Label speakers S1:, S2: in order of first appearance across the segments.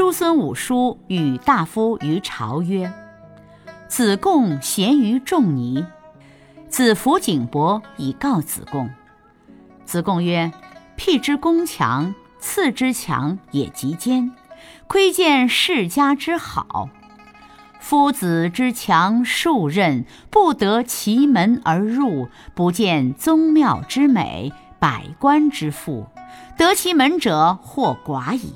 S1: 叔孙武叔与大夫于朝曰：“子贡贤于仲尼，子服景伯以告子贡。”子贡曰：“辟之宫墙，次之墙也极坚，窥见世家之好。夫子之墙数仞，不得其门而入，不见宗庙之美，百官之富，得其门者或寡矣。”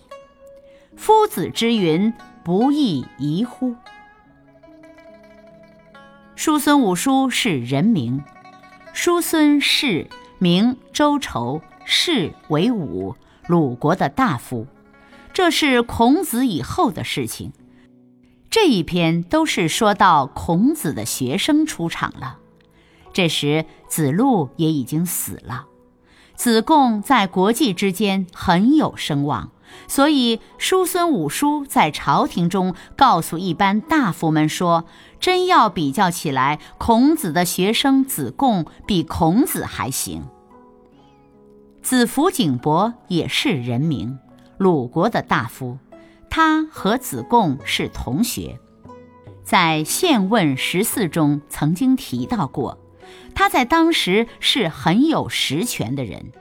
S1: 夫子之云，不亦宜乎？叔孙武叔是人名，叔孙氏名周仇，氏为武，鲁国的大夫。这是孔子以后的事情。这一篇都是说到孔子的学生出场了。这时子路也已经死了，子贡在国际之间很有声望。所以，叔孙武叔在朝廷中告诉一般大夫们说：“真要比较起来，孔子的学生子贡比孔子还行。”子服景伯也是人名，鲁国的大夫，他和子贡是同学，在《宪问十四》中曾经提到过，他在当时是很有实权的人。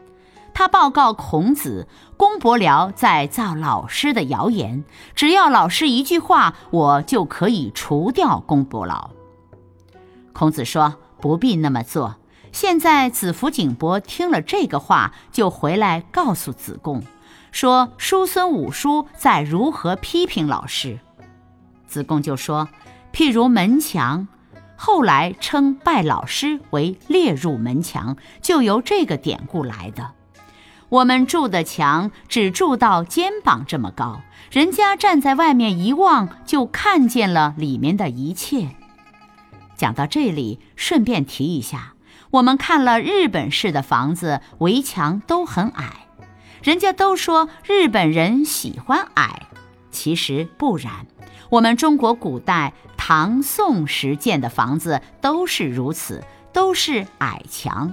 S1: 他报告孔子，公伯僚在造老师的谣言，只要老师一句话，我就可以除掉公伯僚。孔子说：“不必那么做。”现在子服景伯听了这个话，就回来告诉子贡，说叔孙武叔在如何批评老师。子贡就说：“譬如门墙，后来称拜老师为列入门墙，就由这个典故来的。”我们筑的墙只筑到肩膀这么高，人家站在外面一望就看见了里面的一切。讲到这里，顺便提一下，我们看了日本式的房子，围墙都很矮，人家都说日本人喜欢矮，其实不然。我们中国古代唐宋时建的房子都是如此，都是矮墙。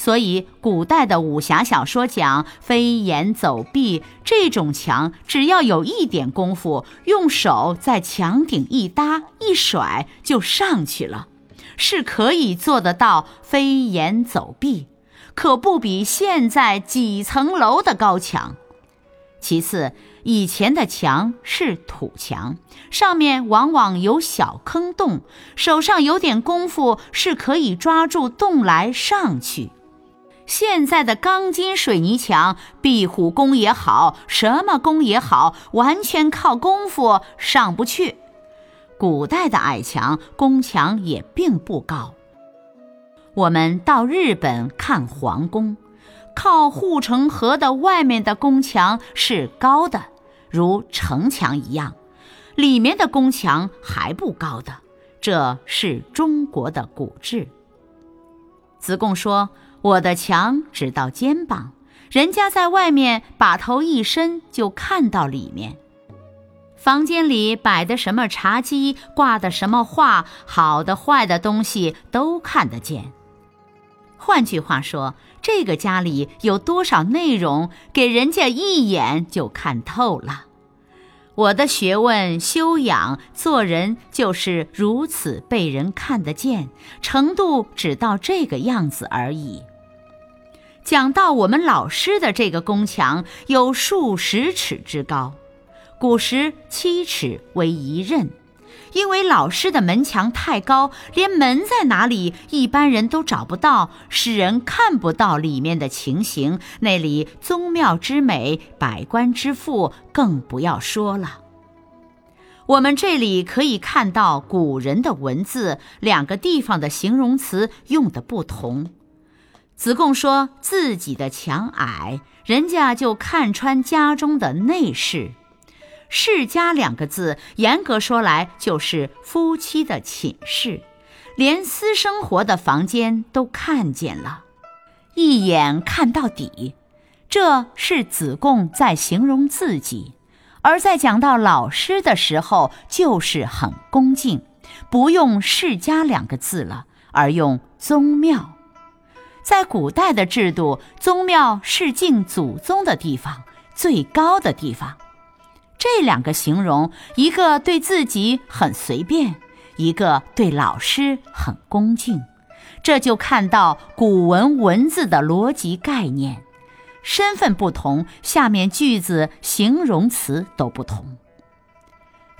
S1: 所以，古代的武侠小说讲飞檐走壁这种墙，只要有一点功夫，用手在墙顶一搭一甩就上去了，是可以做得到飞檐走壁，可不比现在几层楼的高墙。其次，以前的墙是土墙，上面往往有小坑洞，手上有点功夫是可以抓住洞来上去。现在的钢筋水泥墙，壁虎功也好，什么功也好，完全靠功夫上不去。古代的矮墙，宫墙也并不高。我们到日本看皇宫，靠护城河的外面的宫墙是高的，如城墙一样；里面的宫墙还不高的。这是中国的古制。子贡说。我的墙只到肩膀，人家在外面把头一伸就看到里面。房间里摆的什么茶几，挂的什么画，好的坏的东西都看得见。换句话说，这个家里有多少内容，给人家一眼就看透了。我的学问、修养、做人就是如此被人看得见，程度只到这个样子而已。讲到我们老师的这个宫墙有数十尺之高，古时七尺为一仞，因为老师的门墙太高，连门在哪里一般人都找不到，使人看不到里面的情形。那里宗庙之美，百官之富，更不要说了。我们这里可以看到古人的文字，两个地方的形容词用的不同。子贡说自己的墙矮，人家就看穿家中的内饰。世家两个字，严格说来就是夫妻的寝室，连私生活的房间都看见了，一眼看到底。这是子贡在形容自己，而在讲到老师的时候，就是很恭敬，不用世家两个字了，而用宗庙。在古代的制度，宗庙是敬祖宗的地方，最高的地方。这两个形容，一个对自己很随便，一个对老师很恭敬，这就看到古文文字的逻辑概念。身份不同，下面句子形容词都不同。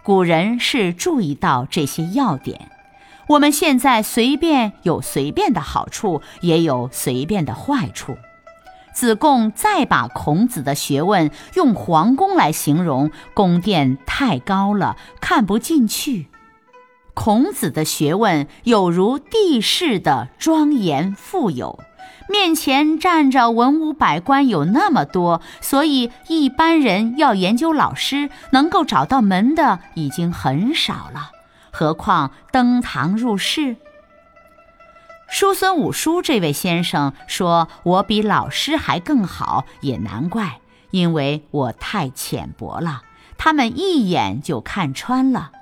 S1: 古人是注意到这些要点，我们现在随便有随便的好处，也有随便的坏处。子贡再把孔子的学问用皇宫来形容，宫殿太高了，看不进去。孔子的学问有如地势的庄严富有，面前站着文武百官有那么多，所以一般人要研究老师，能够找到门的已经很少了，何况登堂入室。叔孙武叔这位先生说：“我比老师还更好，也难怪，因为我太浅薄了，他们一眼就看穿了。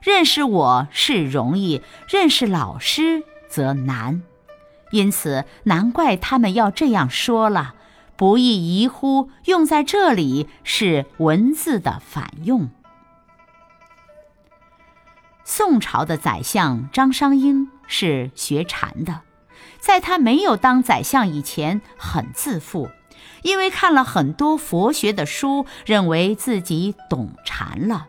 S1: 认识我是容易，认识老师则难，因此难怪他们要这样说了。不亦宜乎？用在这里是文字的反用。宋朝的宰相张商英。”是学禅的，在他没有当宰相以前，很自负，因为看了很多佛学的书，认为自己懂禅了。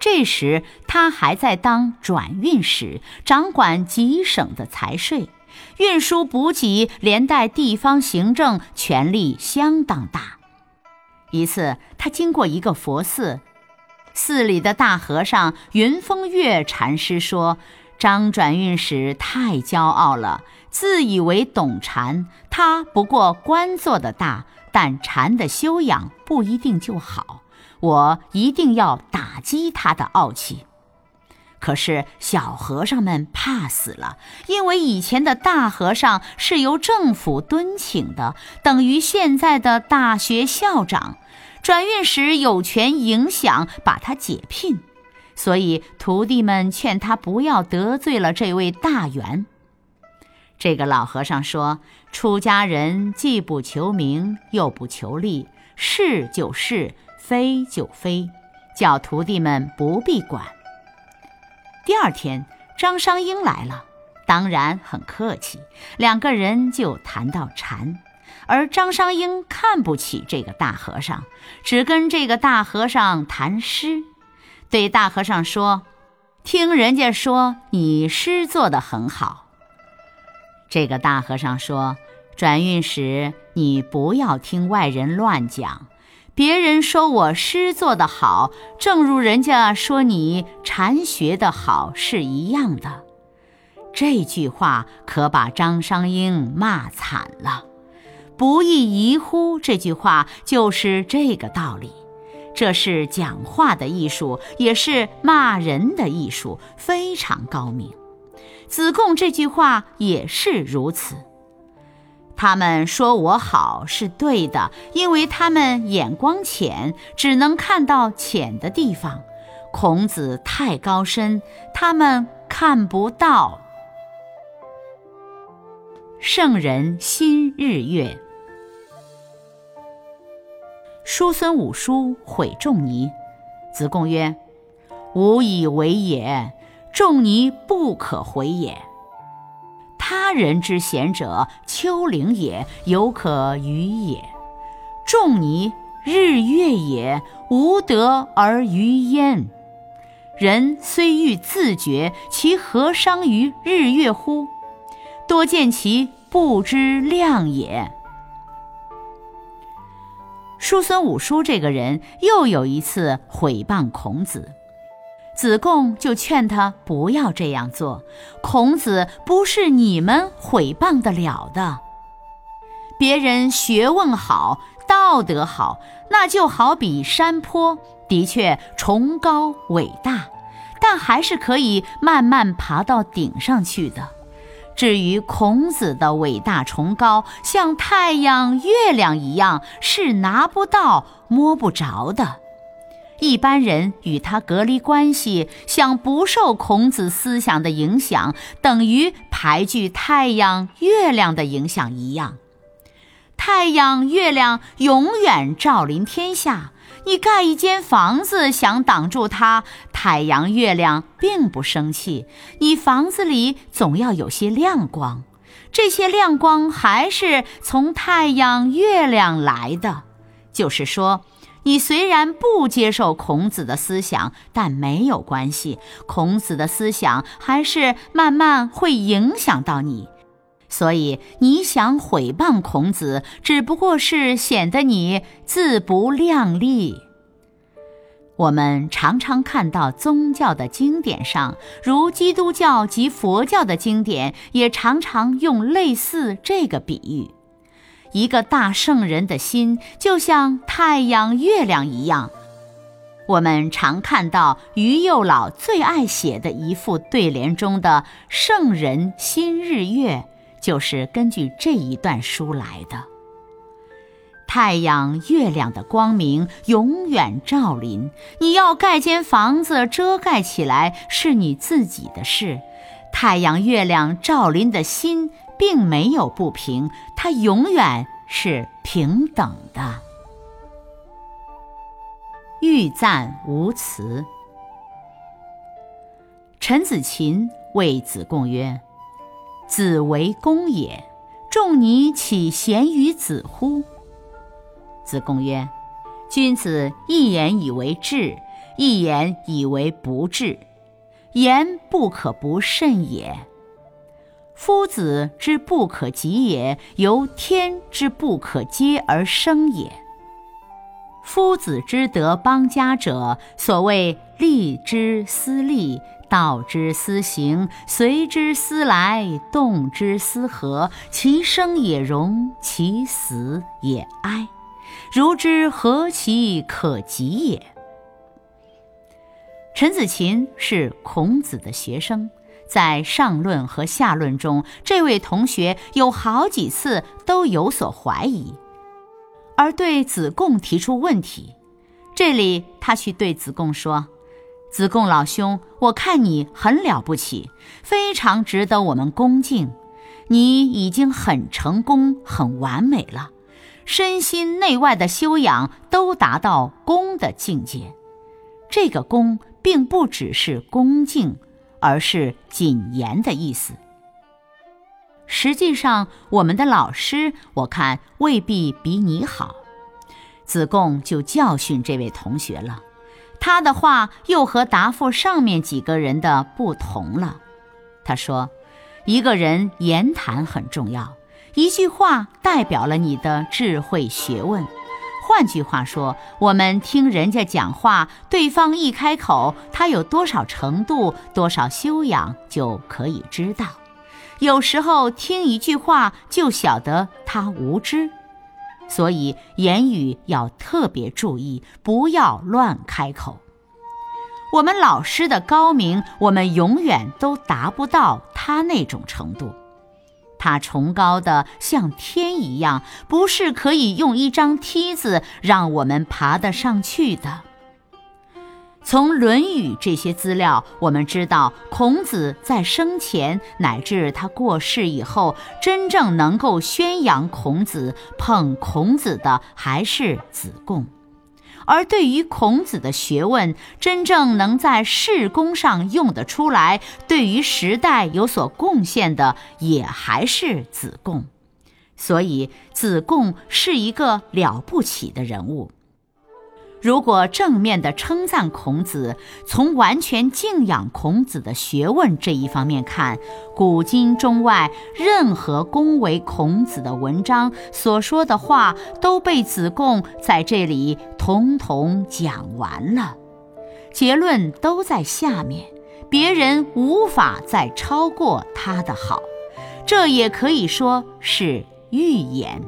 S1: 这时他还在当转运使，掌管几省的财税，运输补给，连带地方行政，权力相当大。一次，他经过一个佛寺，寺里的大和尚云峰月禅师说。张转运使太骄傲了，自以为懂禅。他不过官做的大，但禅的修养不一定就好。我一定要打击他的傲气。可是小和尚们怕死了，因为以前的大和尚是由政府敦请的，等于现在的大学校长。转运时有权影响，把他解聘。所以徒弟们劝他不要得罪了这位大员。这个老和尚说：“出家人既不求名，又不求利，是就是，非就非，叫徒弟们不必管。”第二天，张商英来了，当然很客气，两个人就谈到禅。而张商英看不起这个大和尚，只跟这个大和尚谈诗。对大和尚说：“听人家说你诗做得很好。”这个大和尚说：“转运使，你不要听外人乱讲。别人说我诗做得好，正如人家说你禅学的好是一样的。”这句话可把张商英骂惨了。“不亦宜乎？”这句话就是这个道理。这是讲话的艺术，也是骂人的艺术，非常高明。子贡这句话也是如此。他们说我好是对的，因为他们眼光浅，只能看到浅的地方。孔子太高深，他们看不到。圣人心日月。叔孙武叔毁仲尼，子贡曰：“吾以为也，仲尼不可毁也。他人之贤者，丘陵也，犹可与也。仲尼日月也，无德而于焉。人虽欲自绝，其何伤于日月乎？多见其不知量也。”叔孙武叔这个人又有一次毁谤孔子，子贡就劝他不要这样做。孔子不是你们毁谤得了的。别人学问好，道德好，那就好比山坡，的确崇高伟大，但还是可以慢慢爬到顶上去的。至于孔子的伟大崇高，像太阳、月亮一样，是拿不到、摸不着的。一般人与他隔离关系，想不受孔子思想的影响，等于排拒太阳、月亮的影响一样。太阳、月亮永远照临天下，你盖一间房子想挡住它，太阳、月亮并不生气。你房子里总要有些亮光，这些亮光还是从太阳、月亮来的。就是说。你虽然不接受孔子的思想，但没有关系，孔子的思想还是慢慢会影响到你。所以你想毁谤孔子，只不过是显得你自不量力。我们常常看到宗教的经典上，如基督教及佛教的经典，也常常用类似这个比喻。一个大圣人的心，就像太阳、月亮一样。我们常看到于右老最爱写的一副对联中的“圣人心日月”，就是根据这一段书来的。太阳、月亮的光明永远照临，你要盖间房子遮盖起来，是你自己的事。太阳、月亮照临的心。并没有不平，它永远是平等的。欲赞无辞。陈子琴谓子贡曰：“子为公也，仲尼岂贤于子乎？”子贡曰：“君子一言以为智，一言以为不智，言不可不慎也。”夫子之不可及也，由天之不可接而生也。夫子之德邦家者，所谓利之思利，道之思行，随之思来，动之思和。其生也荣，其死也哀。如之何其可及也？陈子琴是孔子的学生。在上论和下论中，这位同学有好几次都有所怀疑，而对子贡提出问题。这里他去对子贡说：“子贡老兄，我看你很了不起，非常值得我们恭敬。你已经很成功、很完美了，身心内外的修养都达到恭的境界。这个恭，并不只是恭敬。”而是谨言的意思。实际上，我们的老师，我看未必比你好。子贡就教训这位同学了，他的话又和答复上面几个人的不同了。他说：“一个人言谈很重要，一句话代表了你的智慧学问。”换句话说，我们听人家讲话，对方一开口，他有多少程度、多少修养，就可以知道。有时候听一句话，就晓得他无知，所以言语要特别注意，不要乱开口。我们老师的高明，我们永远都达不到他那种程度。他崇高的像天一样，不是可以用一张梯子让我们爬得上去的。从《论语》这些资料，我们知道，孔子在生前乃至他过世以后，真正能够宣扬孔子、捧孔子的，还是子贡。而对于孔子的学问，真正能在事功上用得出来，对于时代有所贡献的，也还是子贡。所以，子贡是一个了不起的人物。如果正面的称赞孔子，从完全敬仰孔子的学问这一方面看，古今中外任何恭维孔子的文章所说的话，都被子贡在这里统统讲完了，结论都在下面，别人无法再超过他的好，这也可以说是预言。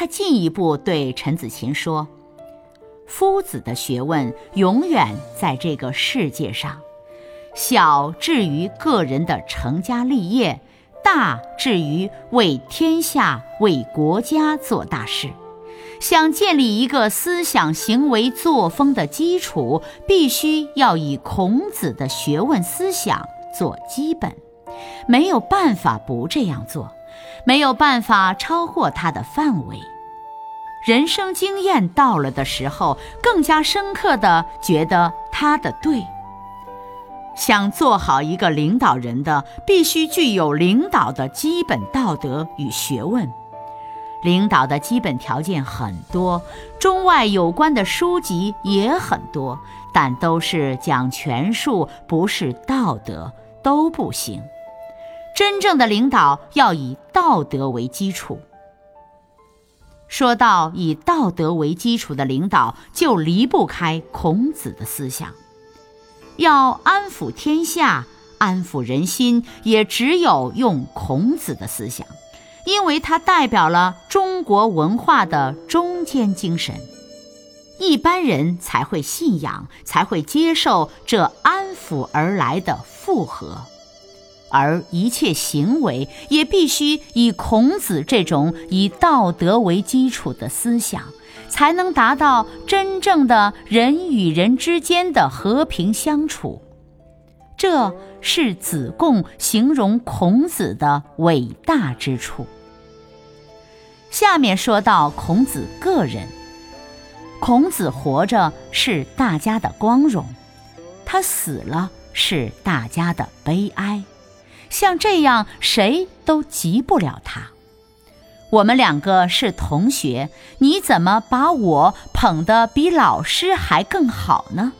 S1: 他进一步对陈子琴说：“夫子的学问永远在这个世界上，小至于个人的成家立业，大至于为天下、为国家做大事。想建立一个思想行为作风的基础，必须要以孔子的学问思想做基本，没有办法不这样做。”没有办法超过他的范围。人生经验到了的时候，更加深刻的觉得他的对。想做好一个领导人的，必须具有领导的基本道德与学问。领导的基本条件很多，中外有关的书籍也很多，但都是讲权术，不是道德，都不行。真正的领导要以道德为基础。说到以道德为基础的领导，就离不开孔子的思想。要安抚天下、安抚人心，也只有用孔子的思想，因为它代表了中国文化的中间精神。一般人才会信仰，才会接受这安抚而来的复合。而一切行为也必须以孔子这种以道德为基础的思想，才能达到真正的人与人之间的和平相处。这是子贡形容孔子的伟大之处。下面说到孔子个人，孔子活着是大家的光荣，他死了是大家的悲哀。像这样，谁都急不了他。我们两个是同学，你怎么把我捧得比老师还更好呢？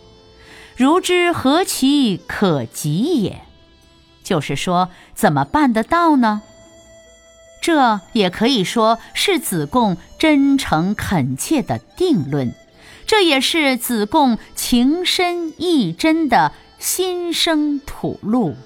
S1: 如之何其可及也？就是说，怎么办得到呢？这也可以说是子贡真诚恳切的定论，这也是子贡情深意真的心声吐露。